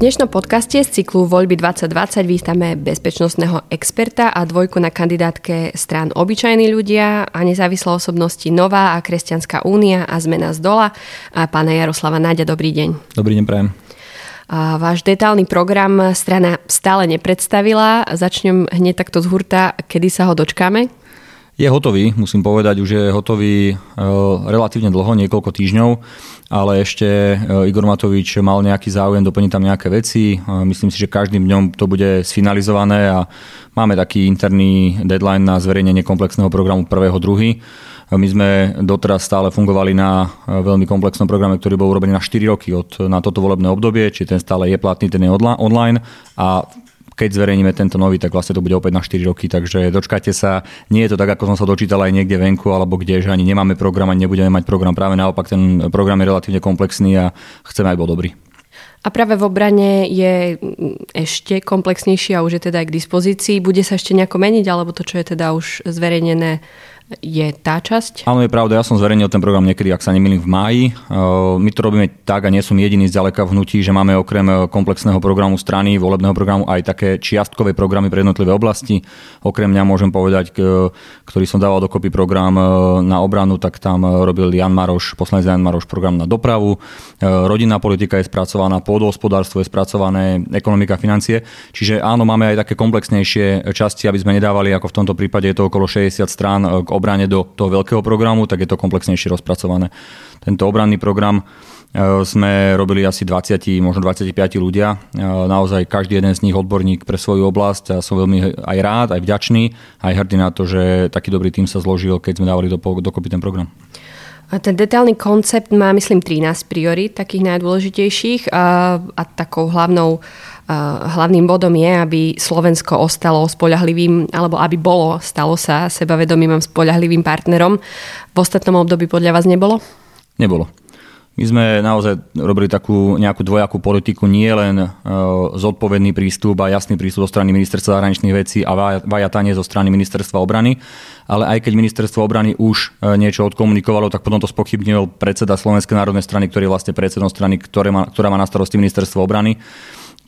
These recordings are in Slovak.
dnešnom podcaste z cyklu Voľby 2020 vítame bezpečnostného experta a dvojku na kandidátke strán Obyčajní ľudia a nezávislé osobnosti Nová a Kresťanská únia a Zmena z dola a pána Jaroslava Náďa. Dobrý deň. Dobrý deň, prajem. A váš detálny program strana stále nepredstavila. Začnem hneď takto z hurta, kedy sa ho dočkáme? Je hotový, musím povedať, už je hotový e, relatívne dlho, niekoľko týždňov, ale ešte e, Igor Matovič mal nejaký záujem doplniť tam nejaké veci. E, myslím si, že každým dňom to bude sfinalizované a máme taký interný deadline na zverejnenie komplexného programu 1.2. My sme doteraz stále fungovali na veľmi komplexnom programe, ktorý bol urobený na 4 roky od, na toto volebné obdobie, či ten stále je platný, ten je online a keď zverejníme tento nový, tak vlastne to bude opäť na 4 roky, takže dočkajte sa. Nie je to tak, ako som sa dočítal aj niekde venku, alebo kde, že ani nemáme program, ani nebudeme mať program. Práve naopak, ten program je relatívne komplexný a chceme, aj bol dobrý. A práve v obrane je ešte komplexnejší a už je teda aj k dispozícii. Bude sa ešte nejako meniť, alebo to, čo je teda už zverejnené, je tá časť? Áno, je pravda, ja som zverejnil ten program niekedy, ak sa nemýlim, v máji. My to robíme tak a nie som jediný zďaleka v hnutí, že máme okrem e, komplexného programu strany, volebného programu aj také čiastkové programy pre jednotlivé oblasti. Okrem mňa môžem povedať, ktorý som dával dokopy program na obranu, tak tam robil Jan Maroš, poslanec Jan Maroš program na dopravu. Rodinná politika je spracovaná, pôdohospodárstvo je spracované, ekonomika, financie. Čiže áno, máme aj také komplexnejšie časti, aby sme nedávali, ako v tomto prípade je to okolo 60 strán k obrane do toho veľkého programu, tak je to komplexnejšie rozpracované. Tento obranný program e, sme robili asi 20, možno 25 ľudia. E, naozaj každý jeden z nich odborník pre svoju oblasť a som veľmi aj rád, aj vďačný, aj hrdý na to, že taký dobrý tým sa zložil, keď sme dávali do, dokopy ten program. A ten detailný koncept má, myslím, 13 priorít, takých najdôležitejších a, a takou hlavnou hlavným bodom je, aby Slovensko ostalo spoľahlivým, alebo aby bolo, stalo sa sebavedomým a spoľahlivým partnerom. V ostatnom období podľa vás nebolo? Nebolo. My sme naozaj robili takú nejakú dvojakú politiku, nie len e, zodpovedný prístup a jasný prístup zo strany ministerstva zahraničných vecí a vajatanie zo strany ministerstva obrany, ale aj keď ministerstvo obrany už e, niečo odkomunikovalo, tak potom to spochybnil predseda Slovenskej národnej strany, ktorý je vlastne predsedom strany, ktoré má, ktorá má na starosti ministerstvo obrany.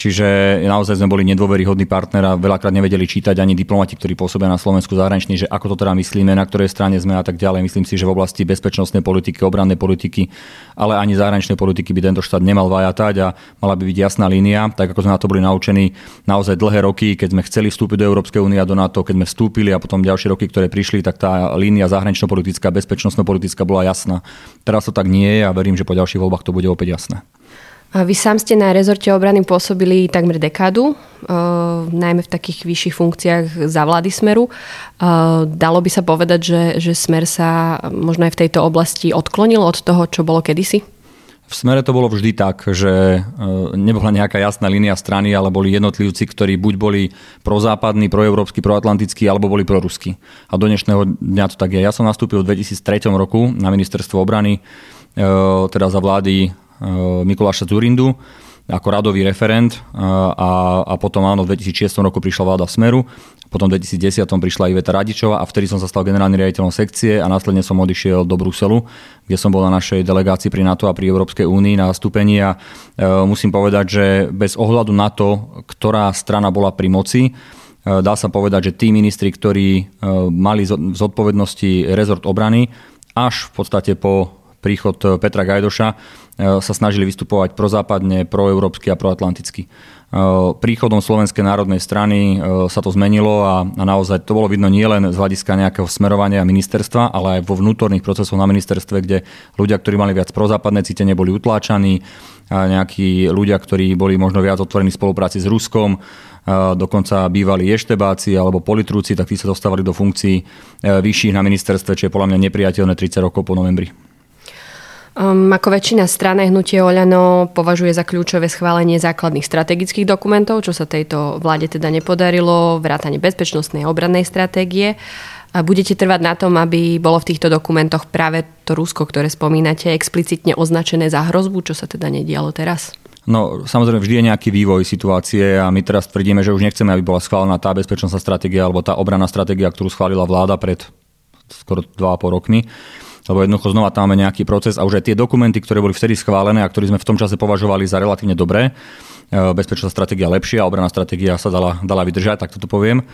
Čiže naozaj sme boli nedôveryhodný partner a veľakrát nevedeli čítať ani diplomati, ktorí pôsobia na Slovensku zahraničný, že ako to teda myslíme, na ktorej strane sme a tak ďalej. Myslím si, že v oblasti bezpečnostnej politiky, obrannej politiky, ale ani zahraničnej politiky by tento štát nemal vajatať a mala by byť jasná línia, tak ako sme na to boli naučení naozaj dlhé roky, keď sme chceli vstúpiť do Európskej únie a do NATO, keď sme vstúpili a potom ďalšie roky, ktoré prišli, tak tá línia zahranično-politická, bezpečnostno-politická bola jasná. Teraz to tak nie je a verím, že po ďalších voľbách to bude opäť jasné. Vy sám ste na rezorte obrany pôsobili takmer dekádu, uh, najmä v takých vyšších funkciách za vlády Smeru. Uh, dalo by sa povedať, že, že Smer sa možno aj v tejto oblasti odklonil od toho, čo bolo kedysi? V smere to bolo vždy tak, že nebola nejaká jasná línia strany, ale boli jednotlivci, ktorí buď boli prozápadní, proeurópsky, proatlantickí, alebo boli proruskí. A do dnešného dňa to tak je. Ja som nastúpil v 2003 roku na ministerstvo obrany, teda za vlády Eh, Mikuláša Zurindu ako radový referent eh, a, a potom áno, v 2006 roku prišla vláda Smeru, potom v 2010 prišla Iveta Radičová a vtedy som sa stal generálnym riaditeľom sekcie a následne som odišiel do Bruselu, kde som bol na našej delegácii pri NATO a pri Európskej únii na zastúpení a e, musím povedať, že bez ohľadu na to, ktorá strana bola pri moci, dá sa povedať, že tí ministri, ktorí mali v zodpovednosti rezort obrany, až v podstate po príchod Petra Gajdoša E, sa snažili vystupovať prozápadne, proeurópsky a proatlanticky. E, príchodom Slovenskej národnej strany e, sa to zmenilo a, naozaj to bolo vidno nielen z hľadiska nejakého smerovania ministerstva, ale aj vo vnútorných procesoch na ministerstve, kde ľudia, ktorí mali viac prozápadné cítenie, boli utláčaní, nejakí ľudia, ktorí boli možno viac otvorení v spolupráci s Ruskom, dokonca bývali eštebáci alebo politrúci, tak tí sa dostávali do funkcií vyšších na ministerstve, čo je podľa mňa nepriateľné 30 rokov po novembri. Um, ako väčšina strany hnutie Oľano považuje za kľúčové schválenie základných strategických dokumentov, čo sa tejto vláde teda nepodarilo, vrátanie bezpečnostnej a obrannej stratégie. A budete trvať na tom, aby bolo v týchto dokumentoch práve to Rusko, ktoré spomínate, explicitne označené za hrozbu, čo sa teda nedialo teraz? No, samozrejme, vždy je nejaký vývoj situácie a my teraz tvrdíme, že už nechceme, aby bola schválená tá bezpečnostná stratégia alebo tá obranná stratégia, ktorú schválila vláda pred skoro 2,5 rokmi lebo jednoducho znova tam máme nejaký proces a už aj tie dokumenty, ktoré boli vtedy schválené a ktoré sme v tom čase považovali za relatívne dobré, bezpečná stratégia lepšia, obraná stratégia sa dala, dala vydržať, tak toto poviem,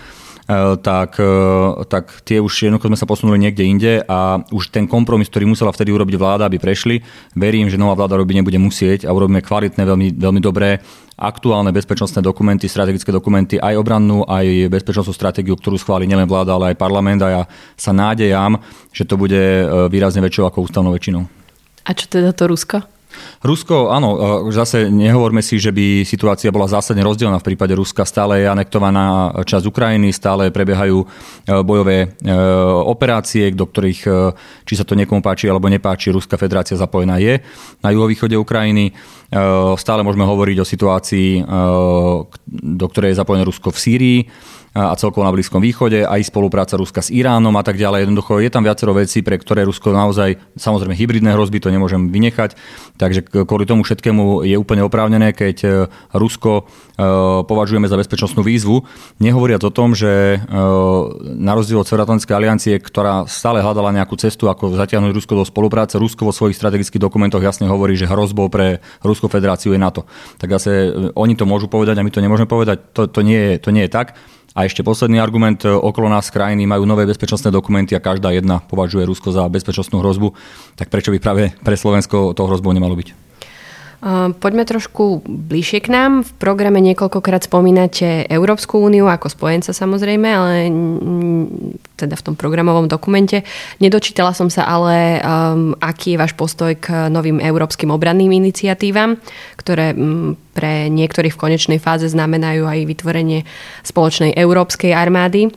tak, eh, tak tie už jednoducho sme sa posunuli niekde inde a už ten kompromis, ktorý musela vtedy urobiť vláda, aby prešli, verím, že nová vláda robiť nebude musieť a urobíme kvalitné, veľmi, veľmi dobré aktuálne bezpečnostné dokumenty, strategické dokumenty, aj obrannú, aj bezpečnostnú stratégiu, ktorú schváli nielen vláda, ale aj parlament a ja sa nádejam, že to bude eh, výrazne väčšou ako ústavnou väčšinou. A čo teda to Rusko? Rusko, áno, e, zase nehovorme si, že by situácia bola zásadne rozdielna v prípade Ruska. Stále je anektovaná časť Ukrajiny, stále prebiehajú e, bojové e, operácie, do ktorých, či sa to niekomu páči alebo nepáči, Ruská federácia zapojená je na juhovýchode Ukrajiny. Stále môžeme hovoriť o situácii, do ktorej je zapojené Rusko v Sýrii a celkovo na Blízkom východe, aj spolupráca Ruska s Iránom a tak ďalej. Jednoducho je tam viacero vecí, pre ktoré Rusko naozaj, samozrejme hybridné hrozby, to nemôžem vynechať, takže kvôli tomu všetkému je úplne oprávnené, keď e, Rusko e, považujeme za bezpečnostnú výzvu, nehovoriac o tom, že e, na rozdiel od Severoatlantickej aliancie, ktorá stále hľadala nejakú cestu, ako zatiahnuť Rusko do spolupráce, Rusko vo svojich strategických dokumentoch jasne hovorí, že hrozbou pre Ruskú federáciu je NATO. Tak zase oni to môžu povedať a my to nemôžeme povedať, to, to, nie, je, to nie je tak. A ešte posledný argument, okolo nás krajiny majú nové bezpečnostné dokumenty a každá jedna považuje Rusko za bezpečnostnú hrozbu, tak prečo by práve pre Slovensko to hrozbou nemalo byť? Poďme trošku bližšie k nám. V programe niekoľkokrát spomínate Európsku úniu ako spojenca samozrejme, ale teda v tom programovom dokumente. Nedočítala som sa ale, um, aký je váš postoj k novým európskym obranným iniciatívam, ktoré um, pre niektorých v konečnej fáze znamenajú aj vytvorenie spoločnej európskej armády.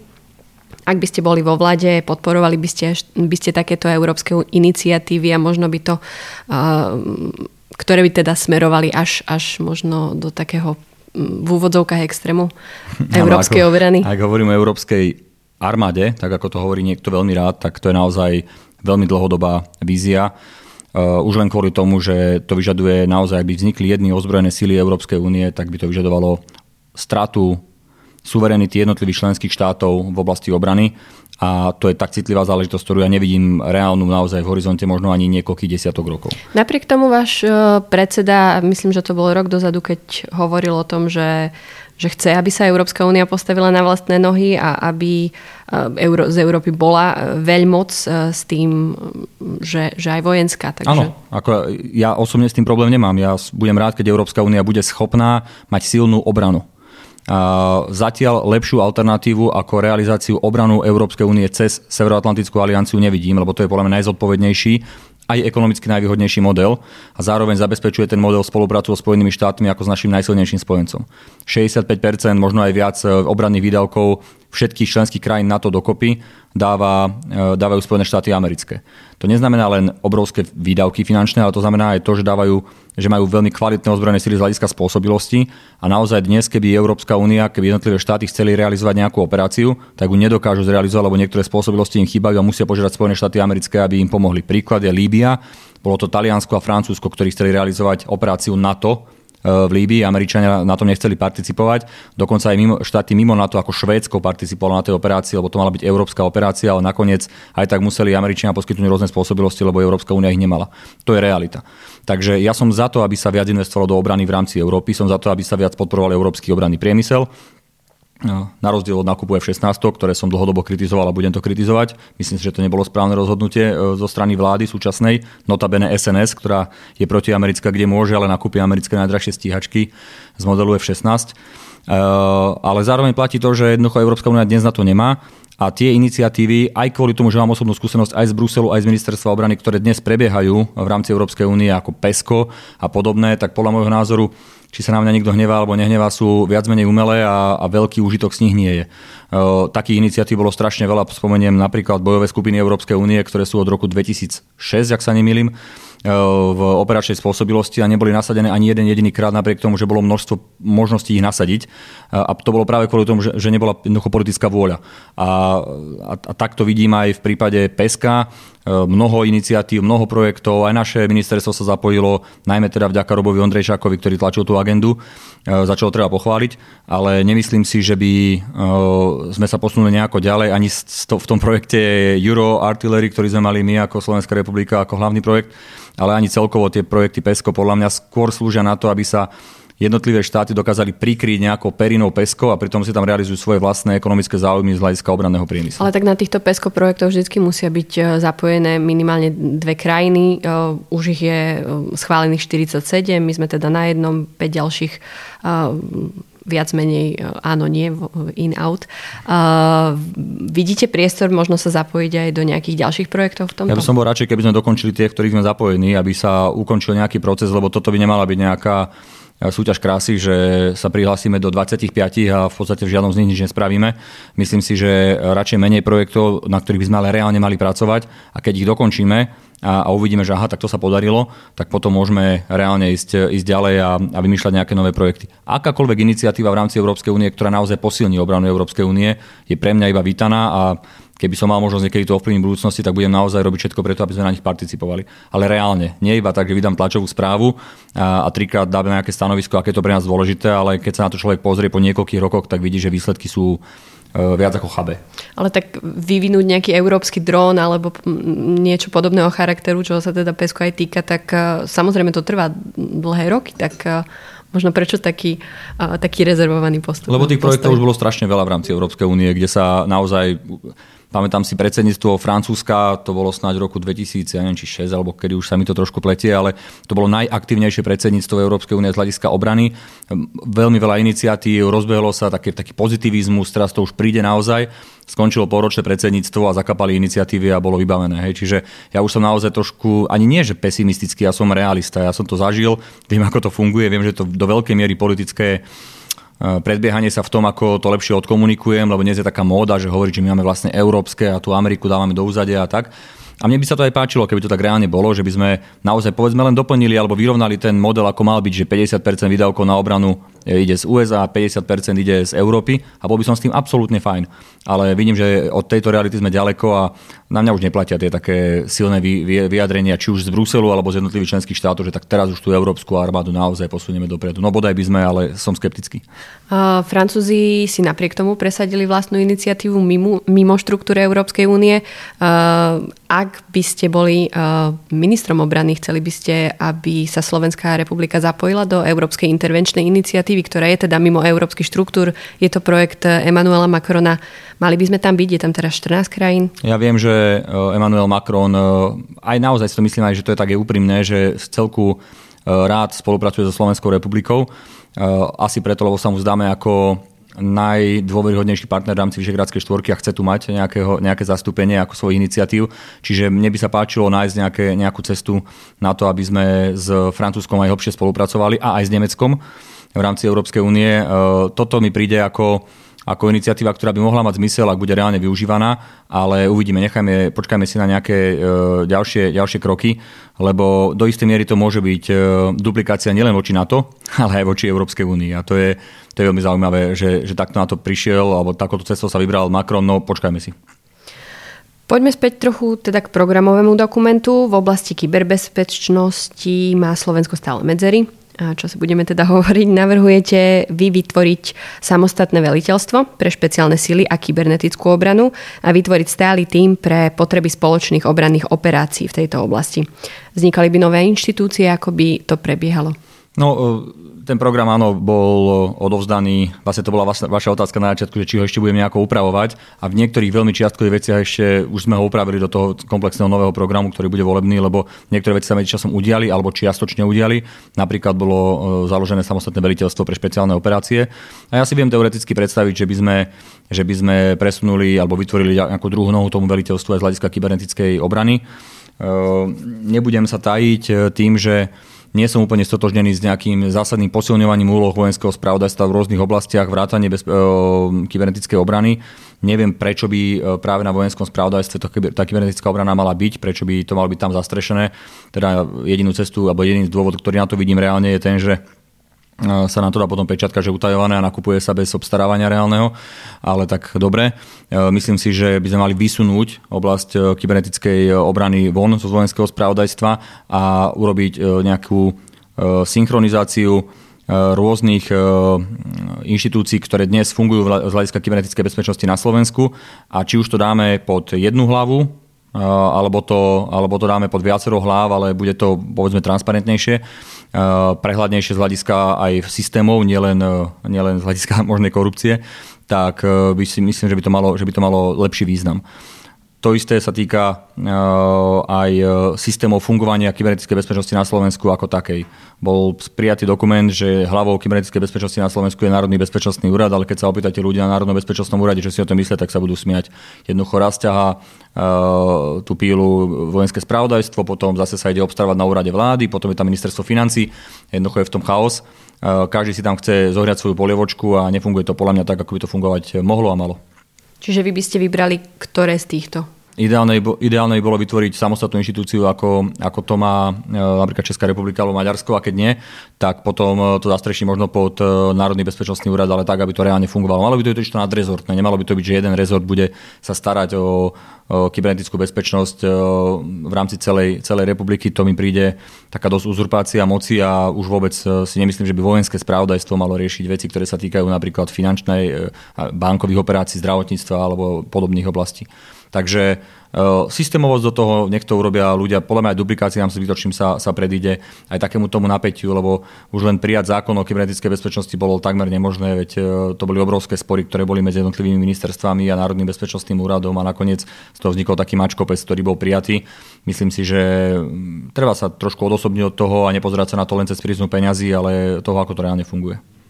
Ak by ste boli vo vlade, podporovali by ste, by ste takéto európske iniciatívy a možno by to uh, ktoré by teda smerovali až, až možno do takého mm, v úvodzovkách extrému európskej obrany. Ak hovoríme o európskej armáde, tak ako to hovorí niekto veľmi rád, tak to je naozaj veľmi dlhodobá vízia. Uh, už len kvôli tomu, že to vyžaduje naozaj, aby vznikli jedny ozbrojené síly Európskej únie, tak by to vyžadovalo stratu suverenity jednotlivých členských štátov v oblasti obrany a to je tak citlivá záležitosť, ktorú ja nevidím reálnu naozaj v horizonte možno ani niekoľkých desiatok rokov. Napriek tomu váš e, predseda, myslím, že to bol rok dozadu, keď hovoril o tom, že, že chce, aby sa Európska únia postavila na vlastné nohy a aby e, z Európy bola e, veľmoc s tým, že, že aj vojenská. Takže... Áno, ako ja osobne s tým problém nemám. Ja budem rád, keď Európska únia bude schopná mať silnú obranu Zatiaľ lepšiu alternatívu ako realizáciu obranu Európskej únie cez Severoatlantickú alianciu nevidím, lebo to je podľa mňa najzodpovednejší aj ekonomicky najvýhodnejší model a zároveň zabezpečuje ten model spoluprácu so Spojenými štátmi ako s našim najsilnejším spojencom. 65%, možno aj viac e, obranných výdavkov všetkých členských krajín NATO dokopy dáva, e, dávajú Spojené štáty americké. To neznamená len obrovské výdavky finančné, ale to znamená aj to, že dávajú že majú veľmi kvalitné ozbrojené sily z hľadiska spôsobilosti a naozaj dnes, keby Európska únia, keby jednotlivé štáty chceli realizovať nejakú operáciu, tak ju nedokážu zrealizovať, lebo niektoré spôsobilosti im chýbajú a musia požiadať Spojené štáty americké, aby im pomohli. Príklad je Líbia, bolo to Taliansko a Francúzsko, ktorí chceli realizovať operáciu NATO v Líbii. Američania na tom nechceli participovať. Dokonca aj mimo, štáty mimo NATO ako Švédsko participovalo na tej operácii, lebo to mala byť európska operácia, ale nakoniec aj tak museli Američania poskytnúť rôzne spôsobilosti, lebo Európska únia ich nemala. To je realita. Takže ja som za to, aby sa viac investovalo do obrany v rámci Európy, som za to, aby sa viac podporoval európsky obranný priemysel. No, na rozdiel od nákupu F-16, ktoré som dlhodobo kritizoval a budem to kritizovať. Myslím si, že to nebolo správne rozhodnutie e, zo strany vlády súčasnej, notabene SNS, ktorá je protiamerická, kde môže, ale nakúpi americké najdrahšie stíhačky z modelu F-16. E, ale zároveň platí to, že jednoducho Európska únia dnes na to nemá a tie iniciatívy, aj kvôli tomu, že mám osobnú skúsenosť aj z Bruselu, aj z Ministerstva obrany, ktoré dnes prebiehajú v rámci Európskej únie ako PESCO a podobné, tak podľa môjho názoru či sa na mňa niekto hnevá alebo nehnevá, sú viac menej umelé a, a veľký užitok z nich nie je. E, takých iniciatív bolo strašne veľa, spomeniem napríklad bojové skupiny Európskej únie, ktoré sú od roku 2006, ak sa nemýlim, v operačnej spôsobilosti a neboli nasadené ani jeden jediný krát napriek tomu, že bolo množstvo možností ich nasadiť. A to bolo práve kvôli tomu, že, že nebola jednoducho politická vôľa. A, a, a tak vidím aj v prípade PESKA. Mnoho iniciatív, mnoho projektov, aj naše ministerstvo sa zapojilo, najmä teda vďaka Robovi Ondrejšákovi, ktorý tlačil tú agendu, za čo ho treba pochváliť, ale nemyslím si, že by sme sa posunuli nejako ďalej. Ani v tom projekte Euro Artillery, ktorý sme mali my ako Slovenská republika, ako hlavný projekt, ale ani celkovo tie projekty PESCO podľa mňa skôr slúžia na to, aby sa jednotlivé štáty dokázali prikryť nejakou perinou PESCO a pritom si tam realizujú svoje vlastné ekonomické záujmy z hľadiska obranného priemyslu. Ale tak na týchto PESCO projektoch vždy musia byť e, zapojené minimálne dve krajiny. E, už ich je e, schválených 47, my sme teda na jednom, 5 ďalších viac menej áno, nie, in, out. Uh, vidíte priestor možno sa zapojiť aj do nejakých ďalších projektov v tomto? Ja by som bol radšej, keby sme dokončili tie, ktorých sme zapojení, aby sa ukončil nejaký proces, lebo toto by nemala byť nejaká súťaž krásy, že sa prihlásime do 25 a v podstate v žiadnom z nich nič nespravíme. Myslím si, že radšej menej projektov, na ktorých by sme ale reálne mali pracovať a keď ich dokončíme a, a uvidíme, že aha, tak to sa podarilo, tak potom môžeme reálne ísť, ísť ďalej a, a vymýšľať nejaké nové projekty. Akákoľvek iniciatíva v rámci Európskej únie, ktorá naozaj posilní obranu Európskej únie, je pre mňa iba vítaná a keby som mal možnosť niekedy to ovplyvniť v budúcnosti, tak budem naozaj robiť všetko preto, aby sme na nich participovali. Ale reálne, nie iba tak, že vydám tlačovú správu a, a trikrát dáme nejaké stanovisko, aké je to pre nás dôležité, ale keď sa na to človek pozrie po niekoľkých rokoch, tak vidí, že výsledky sú e, viac ako chabe. Ale tak vyvinúť nejaký európsky dron alebo niečo podobného charakteru, čo sa teda PESCO aj týka, tak e, samozrejme to trvá dlhé roky, tak e, možno prečo taký, taký rezervovaný postup? Lebo tých projektov už bolo strašne veľa v rámci Európskej únie, kde sa naozaj Pamätám si predsedníctvo Francúzska, to bolo snáď v roku 2000, ja neviem, či 6, alebo kedy už sa mi to trošku pletie, ale to bolo najaktívnejšie predsedníctvo Európskej únie z hľadiska obrany. Veľmi veľa iniciatív, rozbehlo sa taký, taký pozitivizmus, teraz to už príde naozaj. Skončilo poročné predsedníctvo a zakapali iniciatívy a bolo vybavené. Hej. Čiže ja už som naozaj trošku, ani nie že pesimistický, ja som realista, ja som to zažil, viem ako to funguje, viem, že to do veľkej miery politické predbiehanie sa v tom, ako to lepšie odkomunikujem, lebo dnes je taká móda, že hovorí, že my máme vlastne európske a tú Ameriku dávame do úzadia a tak. A mne by sa to aj páčilo, keby to tak reálne bolo, že by sme naozaj povedzme len doplnili alebo vyrovnali ten model, ako mal byť, že 50% výdavkov na obranu ide z USA, 50% ide z Európy a bol by som s tým absolútne fajn. Ale vidím, že od tejto reality sme ďaleko a na mňa už neplatia tie také silné vyjadrenia, či už z Bruselu alebo z jednotlivých členských štátov, že tak teraz už tú európsku armádu naozaj posunieme dopredu. No bodaj by sme, ale som skeptický. Uh, Francúzi si napriek tomu presadili vlastnú iniciatívu mimo, mimo štruktúry Európskej únie. Uh, ak by ste boli uh, ministrom obrany, chceli by ste, aby sa Slovenská republika zapojila do Európskej intervenčnej iniciatívy iniciatívy, ktorá je teda mimo európskych štruktúr. Je to projekt Emanuela Macrona. Mali by sme tam byť, je tam teraz 14 krajín. Ja viem, že Emmanuel Macron, aj naozaj si to myslím aj, že to je také úprimné, že z celku rád spolupracuje so Slovenskou republikou. Asi preto, lebo sa mu zdáme ako najdôveryhodnejší partner v rámci Vyšegrádskej štvorky a chce tu mať nejakého, nejaké zastúpenie ako svojich iniciatív. Čiže mne by sa páčilo nájsť nejaké, nejakú cestu na to, aby sme s Francúzskom aj hlbšie spolupracovali a aj s Nemeckom v rámci Európskej únie. E, toto mi príde ako ako iniciatíva, ktorá by mohla mať zmysel, ak bude reálne využívaná, ale uvidíme, nechajme, počkajme si na nejaké e, ďalšie, ďalšie kroky, lebo do istej miery to môže byť e, duplikácia nielen voči NATO, ale aj voči Európskej únii. A to je, to je veľmi zaujímavé, že, že takto na to prišiel, alebo takouto cestou sa vybral Macron, no počkajme si. Poďme späť trochu teda k programovému dokumentu. V oblasti kyberbezpečnosti má Slovensko stále medzery čo si budeme teda hovoriť, navrhujete vy vytvoriť samostatné veliteľstvo pre špeciálne sily a kybernetickú obranu a vytvoriť stály tým pre potreby spoločných obranných operácií v tejto oblasti. Vznikali by nové inštitúcie, ako by to prebiehalo? No, ten program áno, bol odovzdaný, vlastne to bola vaša otázka na začiatku, že či ho ešte budeme nejako upravovať a v niektorých veľmi čiastkových veciach ešte už sme ho upravili do toho komplexného nového programu, ktorý bude volebný, lebo niektoré veci sa medzičasom udiali alebo čiastočne udiali. Napríklad bolo e, založené samostatné veliteľstvo pre špeciálne operácie. A ja si viem teoreticky predstaviť, že by sme, že by sme presunuli alebo vytvorili nejakú druhú nohu tomu veliteľstvu aj z hľadiska kybernetickej obrany. E, nebudem sa tajiť e, tým, že nie som úplne stotožnený s nejakým zásadným posilňovaním úloh vojenského spravodajstva v rôznych oblastiach, vrátane bez, e, kybernetickej obrany. Neviem, prečo by e, práve na vojenskom spravodajstve tá kybernetická obrana mala byť, prečo by to malo byť tam zastrešené. Teda jedinú cestu, alebo jediný dôvod, ktorý na to vidím reálne, je ten, že sa na to dá potom pečiatka, že utajované a nakupuje sa bez obstarávania reálneho, ale tak dobre. Myslím si, že by sme mali vysunúť oblasť kybernetickej obrany von zo vojenského spravodajstva a urobiť nejakú synchronizáciu rôznych inštitúcií, ktoré dnes fungujú z hľadiska kybernetickej bezpečnosti na Slovensku a či už to dáme pod jednu hlavu, alebo to, alebo to dáme pod viacero hlav, ale bude to povedzme transparentnejšie, prehľadnejšie z hľadiska aj systémov, nielen, nielen z hľadiska možnej korupcie, tak by si myslím, že by to malo, že by to malo lepší význam. To isté sa týka eh, aj eh, systémov fungovania kybernetickej bezpečnosti na Slovensku ako takej. Bol prijatý dokument, že hlavou kybernetickej bezpečnosti na Slovensku je Národný bezpečnostný úrad, ale keď sa opýtate ľudia na Národnom bezpečnostnom úrade, že si o tom myslia, tak sa budú smiať. Jednoducho raz ťaha eh, tú pílu vojenské spravodajstvo, potom zase sa ide obstarávať na úrade vlády, potom je tam ministerstvo financí, jednoducho je v tom chaos. Každý si tam chce zohriať svoju polievočku a nefunguje to podľa mňa tak, ako by to fungovať mohlo a malo. Čiže vy by ste vybrali ktoré z týchto? Ideálne, ideálne by bolo vytvoriť samostatnú inštitúciu, ako, ako to má e, napríklad Česká republika alebo Maďarsko, a keď nie, tak potom e, to zastreší možno pod e, Národný bezpečnostný úrad, ale tak, aby to reálne fungovalo. Malo by to byť to nadrezortné, nemalo by to byť, že jeden rezort bude sa starať o kybernetickú bezpečnosť v rámci celej, celej republiky. To mi príde taká dosť uzurpácia moci a už vôbec si nemyslím, že by vojenské spravodajstvo malo riešiť veci, ktoré sa týkajú napríklad finančnej, bankových operácií, zdravotníctva alebo podobných oblastí. Takže systémovosť do toho nech to urobia ľudia. Podľa mňa aj duplikáciám zbytočným sa, sa predíde aj takému tomu napätiu, lebo už len prijať zákon o kybernetickej bezpečnosti bolo takmer nemožné, veď uh, to boli obrovské spory, ktoré boli medzi jednotlivými ministerstvami a Národným bezpečnostným úradom a nakoniec z toho vznikol taký mačkopec, ktorý bol prijatý. Myslím si, že mm, treba sa trošku odosobniť od toho a nepozerať sa na to len cez príznu peňazí, ale toho, ako to reálne funguje.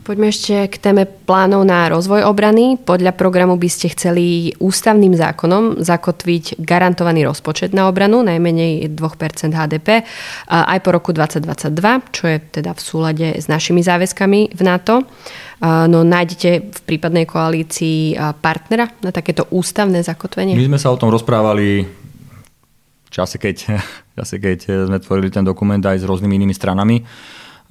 Poďme ešte k téme plánov na rozvoj obrany. Podľa programu by ste chceli ústavným zákonom zakotviť garantovaný rozpočet na obranu, najmenej 2% HDP, aj po roku 2022, čo je teda v súlade s našimi záväzkami v NATO. No nájdete v prípadnej koalícii partnera na takéto ústavné zakotvenie? My sme sa o tom rozprávali v čase, keď, čase, keď sme tvorili ten dokument aj s rôznymi inými stranami.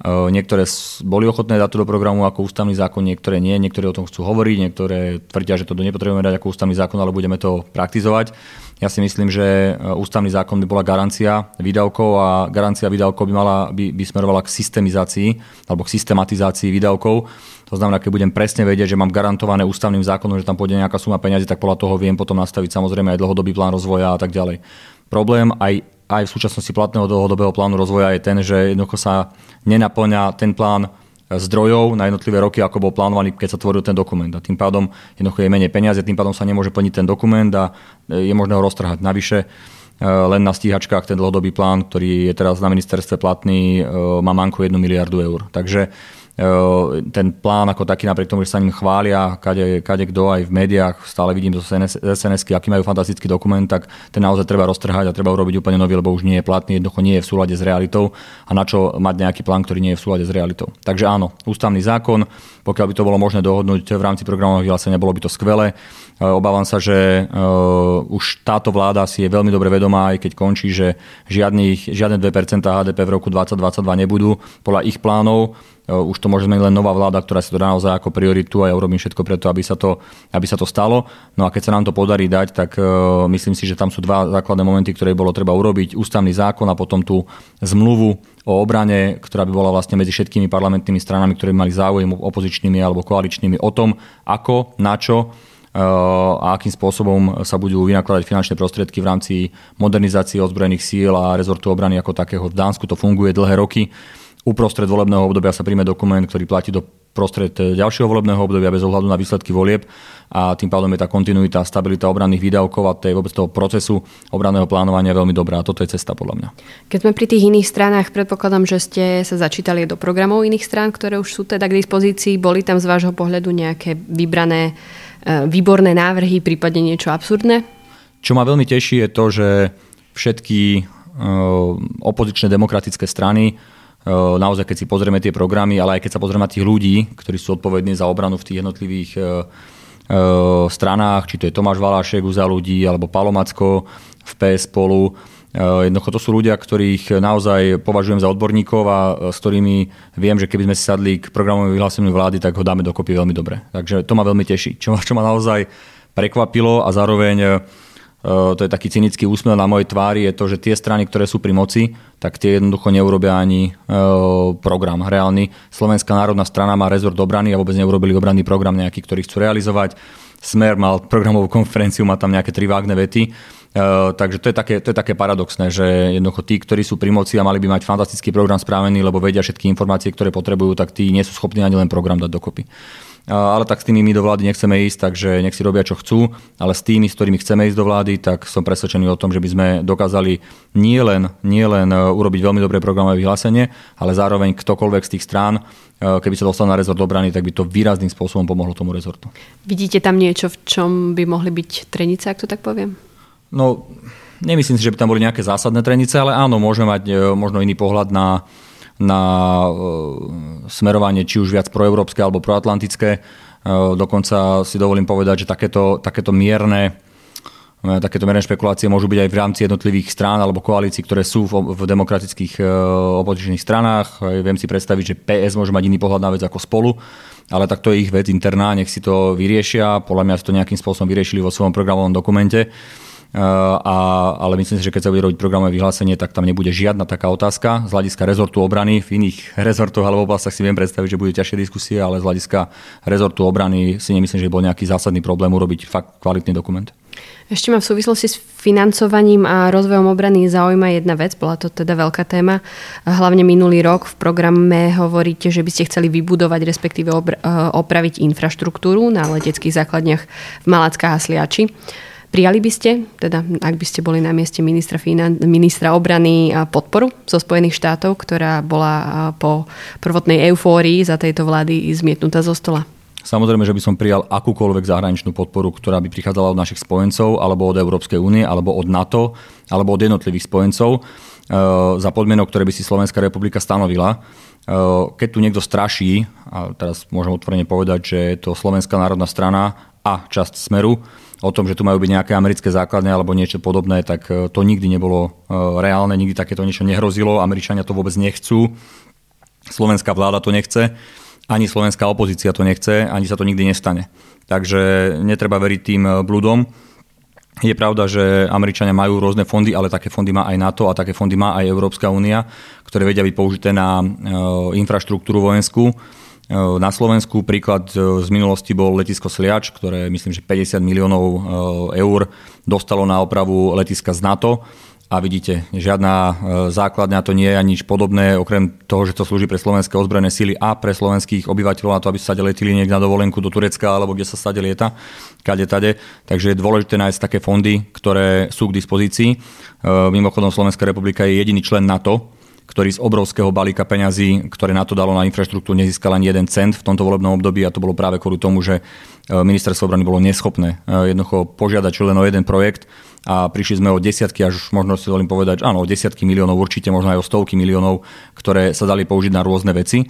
Niektoré boli ochotné dať to do programu ako ústavný zákon, niektoré nie, niektoré o tom chcú hovoriť, niektoré tvrdia, že to nepotrebujeme dať ako ústavný zákon, ale budeme to praktizovať. Ja si myslím, že ústavný zákon by bola garancia výdavkov a garancia výdavkov by, mala, by, by smerovala k systemizácii alebo k systematizácii výdavkov. To znamená, keď budem presne vedieť, že mám garantované ústavným zákonom, že tam pôjde nejaká suma peniazy, tak podľa toho viem potom nastaviť samozrejme aj dlhodobý plán rozvoja a tak ďalej. Problém aj aj v súčasnosti platného dlhodobého plánu rozvoja je ten, že jednoducho sa nenaplňa ten plán zdrojov na jednotlivé roky, ako bol plánovaný, keď sa tvoril ten dokument. A tým pádom jednoducho je menej peniazy, tým pádom sa nemôže plniť ten dokument a je možné ho roztrhať. Navyše e, len na stíhačkách ten dlhodobý plán, ktorý je teraz na ministerstve platný, e, má manko 1 miliardu eur. Takže ten plán ako taký, napriek tomu, že sa ním chvália, kade, kade kto aj v médiách, stále vidím zo sns aký majú fantastický dokument, tak ten naozaj treba roztrhať a treba urobiť úplne nový, lebo už nie je platný, jednoducho nie je v súlade s realitou a na čo mať nejaký plán, ktorý nie je v súlade s realitou. Takže áno, ústavný zákon, pokiaľ by to bolo možné dohodnúť v rámci programového vyhlásenia, bolo by to skvelé. Obávam sa, že už táto vláda si je veľmi dobre vedomá, aj keď končí, že žiadnych, žiadne 2% HDP v roku 2022 nebudú podľa ich plánov už to môže zmeniť len nová vláda, ktorá si to dá naozaj ako prioritu a ja urobím všetko preto, aby sa to, aby sa to stalo. No a keď sa nám to podarí dať, tak uh, myslím si, že tam sú dva základné momenty, ktoré bolo treba urobiť. Ústavný zákon a potom tú zmluvu o obrane, ktorá by bola vlastne medzi všetkými parlamentnými stranami, ktoré by mali záujem opozičnými alebo koaličnými o tom, ako, na čo a akým spôsobom sa budú vynakladať finančné prostriedky v rámci modernizácie ozbrojených síl a rezortu obrany ako takého. V Dánsku to funguje dlhé roky uprostred volebného obdobia sa príjme dokument, ktorý platí do prostred ďalšieho volebného obdobia bez ohľadu na výsledky volieb a tým pádom je tá kontinuita, stabilita obranných výdavkov a tej, vôbec toho procesu obranného plánovania veľmi dobrá. A toto je cesta podľa mňa. Keď sme pri tých iných stranách, predpokladám, že ste sa začítali do programov iných strán, ktoré už sú teda k dispozícii. Boli tam z vášho pohľadu nejaké vybrané, e, výborné návrhy, prípadne niečo absurdné? Čo ma veľmi teší je to, že všetky e, opozičné demokratické strany naozaj, keď si pozrieme tie programy, ale aj keď sa pozrieme na tých ľudí, ktorí sú odpovední za obranu v tých jednotlivých stranách, či to je Tomáš Valášek za ľudí, alebo Palomacko v PS spolu, Jednoducho to sú ľudia, ktorých naozaj považujem za odborníkov a s ktorými viem, že keby sme si sadli k programovému vyhláseniu vlády, tak ho dáme dokopy veľmi dobre. Takže to ma veľmi teší. Čo, čo ma naozaj prekvapilo a zároveň to je taký cynický úsmev na mojej tvári, je to, že tie strany, ktoré sú pri moci, tak tie jednoducho neurobia ani eh, program reálny. Slovenská národná strana má rezort obrany a vôbec neurobili obranný program nejaký, ktorý chcú realizovať. Smer mal programovú konferenciu, má tam nejaké tri vágne vety. Uh, takže to je, také, to je také paradoxné, že jednoducho tí, ktorí sú pri moci a mali by mať fantastický program správený, lebo vedia všetky informácie, ktoré potrebujú, tak tí nie sú schopní ani len program dať dokopy ale tak s tými my do vlády nechceme ísť, takže nech si robia čo chcú, ale s tými, s ktorými chceme ísť do vlády, tak som presvedčený o tom, že by sme dokázali nielen nie len e, urobiť veľmi dobré programové vyhlásenie, ale zároveň ktokoľvek z tých strán, e, keby sa dostal na rezort obrany, tak by to výrazným spôsobom pomohlo tomu rezortu. Vidíte tam niečo, v čom by mohli byť trenice, ak to tak poviem? No, nemyslím si, že by tam boli nejaké zásadné trenice, ale áno, môžeme mať e, možno iný pohľad na, na e, smerovanie či už viac proeurópske alebo proatlantické. E, dokonca si dovolím povedať, že takéto, takéto mierne e, takéto mierne špekulácie môžu byť aj v rámci jednotlivých strán alebo koalícií, ktoré sú v, v demokratických opozičných stranách. Viem si predstaviť, že PS môže mať iný pohľad na vec ako spolu, ale tak to je ich vec interná, nech si to vyriešia. Podľa mňa si to nejakým spôsobom vyriešili vo svojom programovom dokumente. Eh, a, ale myslím si, že keď sa bude robiť programové vyhlásenie, tak tam nebude žiadna taká otázka. Z hľadiska rezortu obrany, v iných rezortoch alebo oblastiach si viem predstaviť, že bude ťažšie diskusie, ale z hľadiska rezortu obrany si nemyslím, že bol nejaký zásadný problém urobiť fakt kvalitný dokument. Ešte ma v súvislosti s financovaním a rozvojom obrany zaujíma jedna vec, bola to teda veľká téma. Hlavne minulý rok v programe hovoríte, že by ste chceli vybudovať, respektíve eh, opraviť infraštruktúru na leteckých základniach v Malackách a Sliači. Prijali by ste, teda ak by ste boli na mieste ministra, finan- ministra obrany podporu zo Spojených štátov, ktorá bola po prvotnej eufórii za tejto vlády zmietnutá zo stola? Samozrejme, že by som prijal akúkoľvek zahraničnú podporu, ktorá by prichádzala od našich spojencov, alebo od Európskej únie, alebo od NATO, alebo od jednotlivých spojencov, e, za podmienok, ktoré by si Slovenská republika stanovila. E, keď tu niekto straší, a teraz môžem otvorene povedať, že je to Slovenská národná strana a časť Smeru, o tom, že tu majú byť nejaké americké základne alebo niečo podobné, tak e, to nikdy nebolo e, reálne, nikdy takéto niečo nehrozilo, Američania to vôbec nechcú, slovenská vláda to nechce, ani slovenská opozícia to nechce, ani sa to nikdy nestane. Takže netreba veriť tým e, bludom. Je pravda, že Američania majú rôzne fondy, ale také fondy má aj NATO a také fondy má aj Európska únia, ktoré vedia byť použité na infraštruktúru vojenskú na Slovensku príklad e, z minulosti bol letisko Sliač, ktoré myslím, že 50 miliónov e, eur dostalo na opravu letiska z NATO. A vidíte, žiadna základňa to nie je ani nič podobné, okrem toho, že to slúži pre slovenské ozbrojené síly a pre slovenských obyvateľov na to, aby sa stade letili niekde na dovolenku do Turecka alebo kde sa stade lieta, kade tade. Takže je dôležité nájsť také fondy, ktoré sú k dispozícii. Mimochodom Slovenská republika je jediný člen NATO, ktorý z obrovského balíka peňazí, ktoré na to dalo na infraštruktúru, nezískal ani jeden cent v tomto volebnom období a to bolo práve kvôli tomu, že e, ministerstvo obrany bolo neschopné e, jednoducho požiadať čo len o jeden projekt a prišli sme o desiatky, až možno si dovolím povedať, áno, o desiatky miliónov, určite možno aj o stovky miliónov, ktoré sa dali použiť na rôzne veci.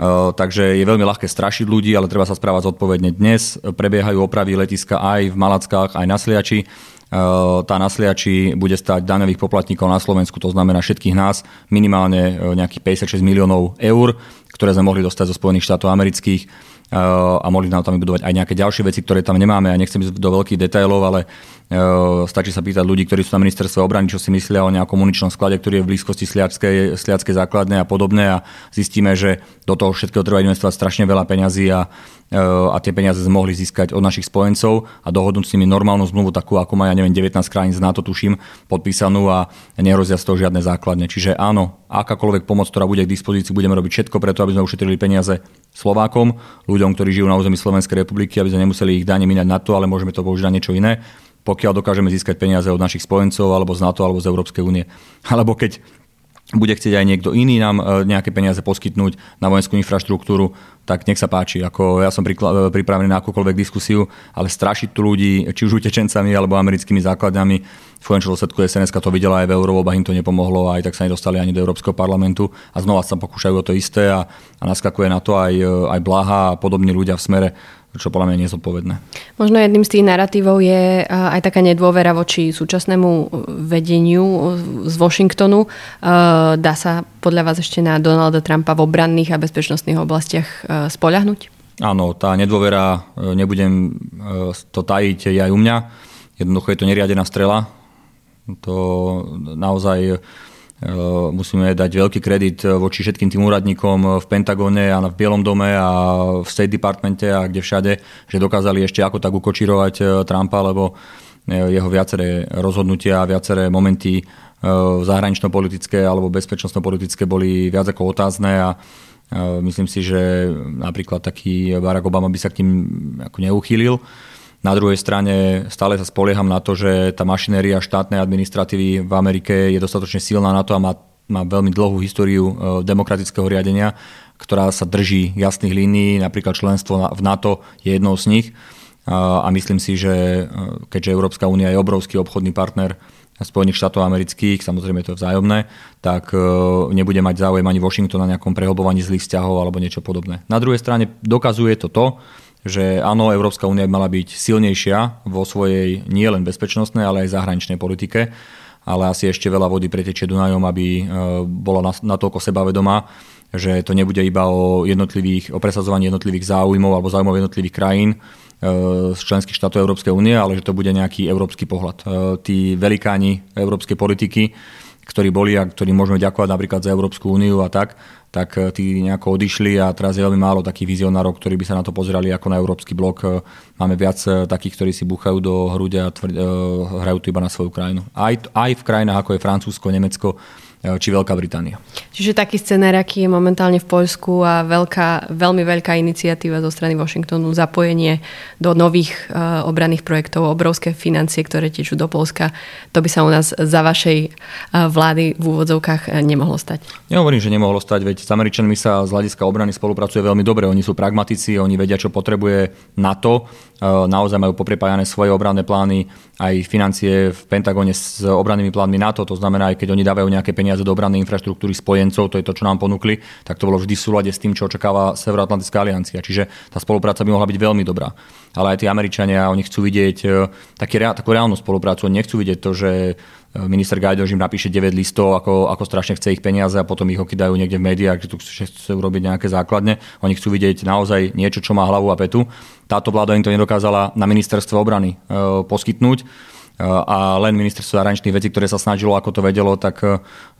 Uh, takže je veľmi ľahké strašiť ľudí, ale treba sa správať zodpovedne. Dnes prebiehajú opravy letiska aj v Malackách, aj na Sliači. Eh, tá na Sliači bude stať daňových poplatníkov na Slovensku, to znamená všetkých nás, minimálne eh, nejakých 56 miliónov eur, ktoré sme mohli dostať zo Spojených štátov amerických eh, a mohli nám tam vybudovať aj nejaké ďalšie veci, ktoré tam nemáme. A nechcem ísť do veľkých detailov, ale stačí sa pýtať ľudí, ktorí sú na ministerstve obrany, čo si myslia o nejakom muničnom sklade, ktorý je v blízkosti sliackej, sliackej základne a podobne a zistíme, že do toho všetkého treba investovať strašne veľa peňazí a a tie peniaze sme mohli získať od našich spojencov a dohodnúť s nimi normálnu zmluvu, takú ako má, ja neviem, 19 krajín z NATO, tuším, podpísanú a nehrozia z toho žiadne základne. Čiže áno, akákoľvek pomoc, ktorá bude k dispozícii, budeme robiť všetko preto, aby sme ušetrili peniaze Slovákom, ľuďom, ktorí žijú na území Slovenskej republiky, aby sme nemuseli ich dane minať na to, ale môžeme to použiť na niečo iné pokiaľ dokážeme získať peniaze od našich spojencov alebo z NATO alebo z Európskej únie. Alebo keď bude chcieť aj niekto iný nám e, nejaké peniaze poskytnúť na vojenskú infraštruktúru, tak nech sa páči. Ako ja som e, pripravený na akúkoľvek diskusiu, ale strašiť tu ľudí, či už utečencami alebo americkými základňami, v konečnom dôsledku SNS to videla aj v Eurovoľbách, im to nepomohlo aj tak sa nedostali ani do Európskeho parlamentu. A znova sa pokúšajú o to isté a, a naskakuje na to aj, e, aj Blaha a podobní ľudia v smere čo podľa mňa je zodpovedné. Možno jedným z tých narratívov je aj taká nedôvera voči súčasnému vedeniu z Washingtonu. Dá sa podľa vás ešte na Donalda Trumpa v obranných a bezpečnostných oblastiach spoľahnúť? Áno, tá nedôvera, nebudem to tajiť, je aj u mňa. Jednoducho je to neriadená strela. To naozaj musíme dať veľký kredit eh, voči všetkým tým úradníkom eh, v Pentagone a v Bielom dome a v State Departmente a kde všade, že dokázali ešte ako tak ukočírovať Trumpa, lebo jeho viaceré rozhodnutia a viaceré momenty zahranično-politické alebo bezpečnostno-politické boli viac ako otázne a myslím si, že napríklad taký Barack Obama by sa k tým ako neuchýlil. Na druhej strane stále sa spolieham na to, že tá mašinéria štátnej administratívy v Amerike je dostatočne silná na to a má, má veľmi dlhú históriu e, demokratického riadenia, ktorá sa drží jasných línií, napríklad členstvo v NATO je jednou z nich. A myslím si, že e, keďže Európska únia je obrovský obchodný partner Spojených štátov amerických, samozrejme to je vzájomné, tak e, nebude mať záujem ani Washington na nejakom prehlbovaní zlých vzťahov alebo niečo podobné. Na druhej strane dokazuje to to, že áno, Európska únia by mala byť silnejšia vo svojej nielen bezpečnostnej, ale aj zahraničnej politike, ale asi ešte veľa vody pretečie Dunajom, aby e, bola natoľko sebavedomá, že to nebude iba o, jednotlivých, o presadzovaní jednotlivých záujmov alebo záujmov jednotlivých krajín, e, z členských štátov Európskej únie, ale že to bude nejaký európsky pohľad. E, tí velikáni európskej politiky, ktorí boli a ktorí môžeme ďakovať napríklad za Európsku úniu a tak, tak eh, tí nejako odišli a teraz je veľmi málo takých vizionárov, ktorí by sa na to pozerali ako na európsky blok. Eh, máme viac eh, takých, ktorí si búchajú do hrude a tvrd, hrajú to iba na svoju krajinu. Aj, aj v krajinách ako je Francúzsko, Nemecko, E, či Veľká Británia. Čiže taký scenár, aký je momentálne v Poľsku a veľká, veľmi veľká iniciatíva zo strany Washingtonu, zapojenie do nových uh, obranných projektov, obrovské financie, ktoré tečú do Polska, to by sa u nás za vašej uh, vlády v úvodzovkách nemohlo stať. Nehovorím, že nemohlo stať, veď s Američanmi sa z hľadiska obrany spolupracuje veľmi dobre. Oni sú pragmatici, oni vedia, čo potrebuje NATO, naozaj majú poprepájané svoje obranné plány, aj financie v Pentagone s obrannými plánmi NATO, to znamená, aj keď oni dávajú nejaké peniaze do obrannej infraštruktúry spojencov, to je to, čo nám ponúkli, tak to bolo vždy v súlade s tým, čo očakáva Severoatlantická aliancia. Čiže tá spolupráca by mohla byť veľmi dobrá. Ale aj tí Američania, oni chcú vidieť e, taký, takú reálnu spoluprácu, oni nechcú vidieť to, že e, minister Gajdož im napíše 9 listov, ako, ako strašne chce ich peniaze a potom ich okydajú niekde v médiách, že tu chcú urobiť nejaké základne. Oni chcú vidieť naozaj niečo, čo má hlavu a petu. Táto vláda im to nedokázala na ministerstvo obrany e, poskytnúť a len ministerstvo zahraničných vecí, ktoré sa snažilo, ako to vedelo, tak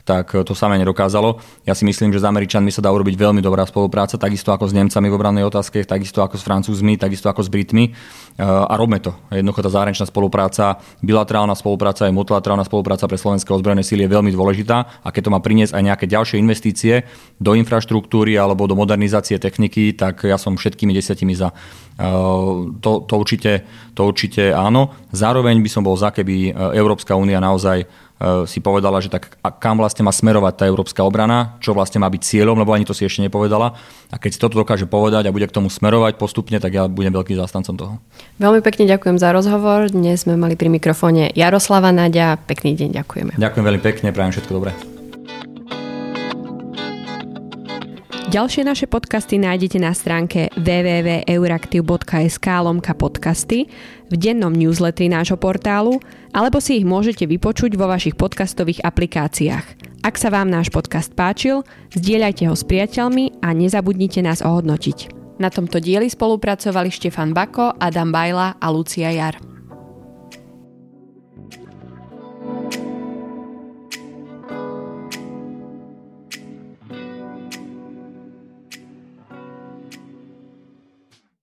tak to samé nedokázalo. Ja si myslím, že s Američanmi sa dá urobiť veľmi dobrá spolupráca, takisto ako s Nemcami v obrannej otázke, takisto ako s Francúzmi, takisto ako s Britmi. Eh, a robme to. Jednoducho tá zahraničná spolupráca, bilaterálna spolupráca aj multilaterálna spolupráca pre slovenské ozbrojené síly je veľmi dôležitá a keď to má priniesť aj nejaké ďalšie investície do infraštruktúry alebo do modernizácie techniky, tak ja som všetkými desiatimi za. Eh, to, to, určite, to určite áno. Zároveň by som bol za, keby Európska únia naozaj si povedala, že tak kam vlastne má smerovať tá európska obrana, čo vlastne má byť cieľom, lebo ani to si ešte nepovedala. A keď si toto dokáže povedať a bude k tomu smerovať postupne, tak ja budem veľký zástancom toho. Veľmi pekne ďakujem za rozhovor. Dnes sme mali pri mikrofóne Jaroslava Nadia. Pekný deň, ďakujeme. Ďakujem veľmi pekne, prajem všetko dobré. Ďalšie naše podcasty nájdete na stránke www.euraktiv.sk lomka podcasty, v dennom newsletteri nášho portálu, alebo si ich môžete vypočuť vo vašich podcastových aplikáciách. Ak sa vám náš podcast páčil, zdieľajte ho s priateľmi a nezabudnite nás ohodnotiť. Na tomto dieli spolupracovali Štefan Bako, Adam Bajla a Lucia Jar.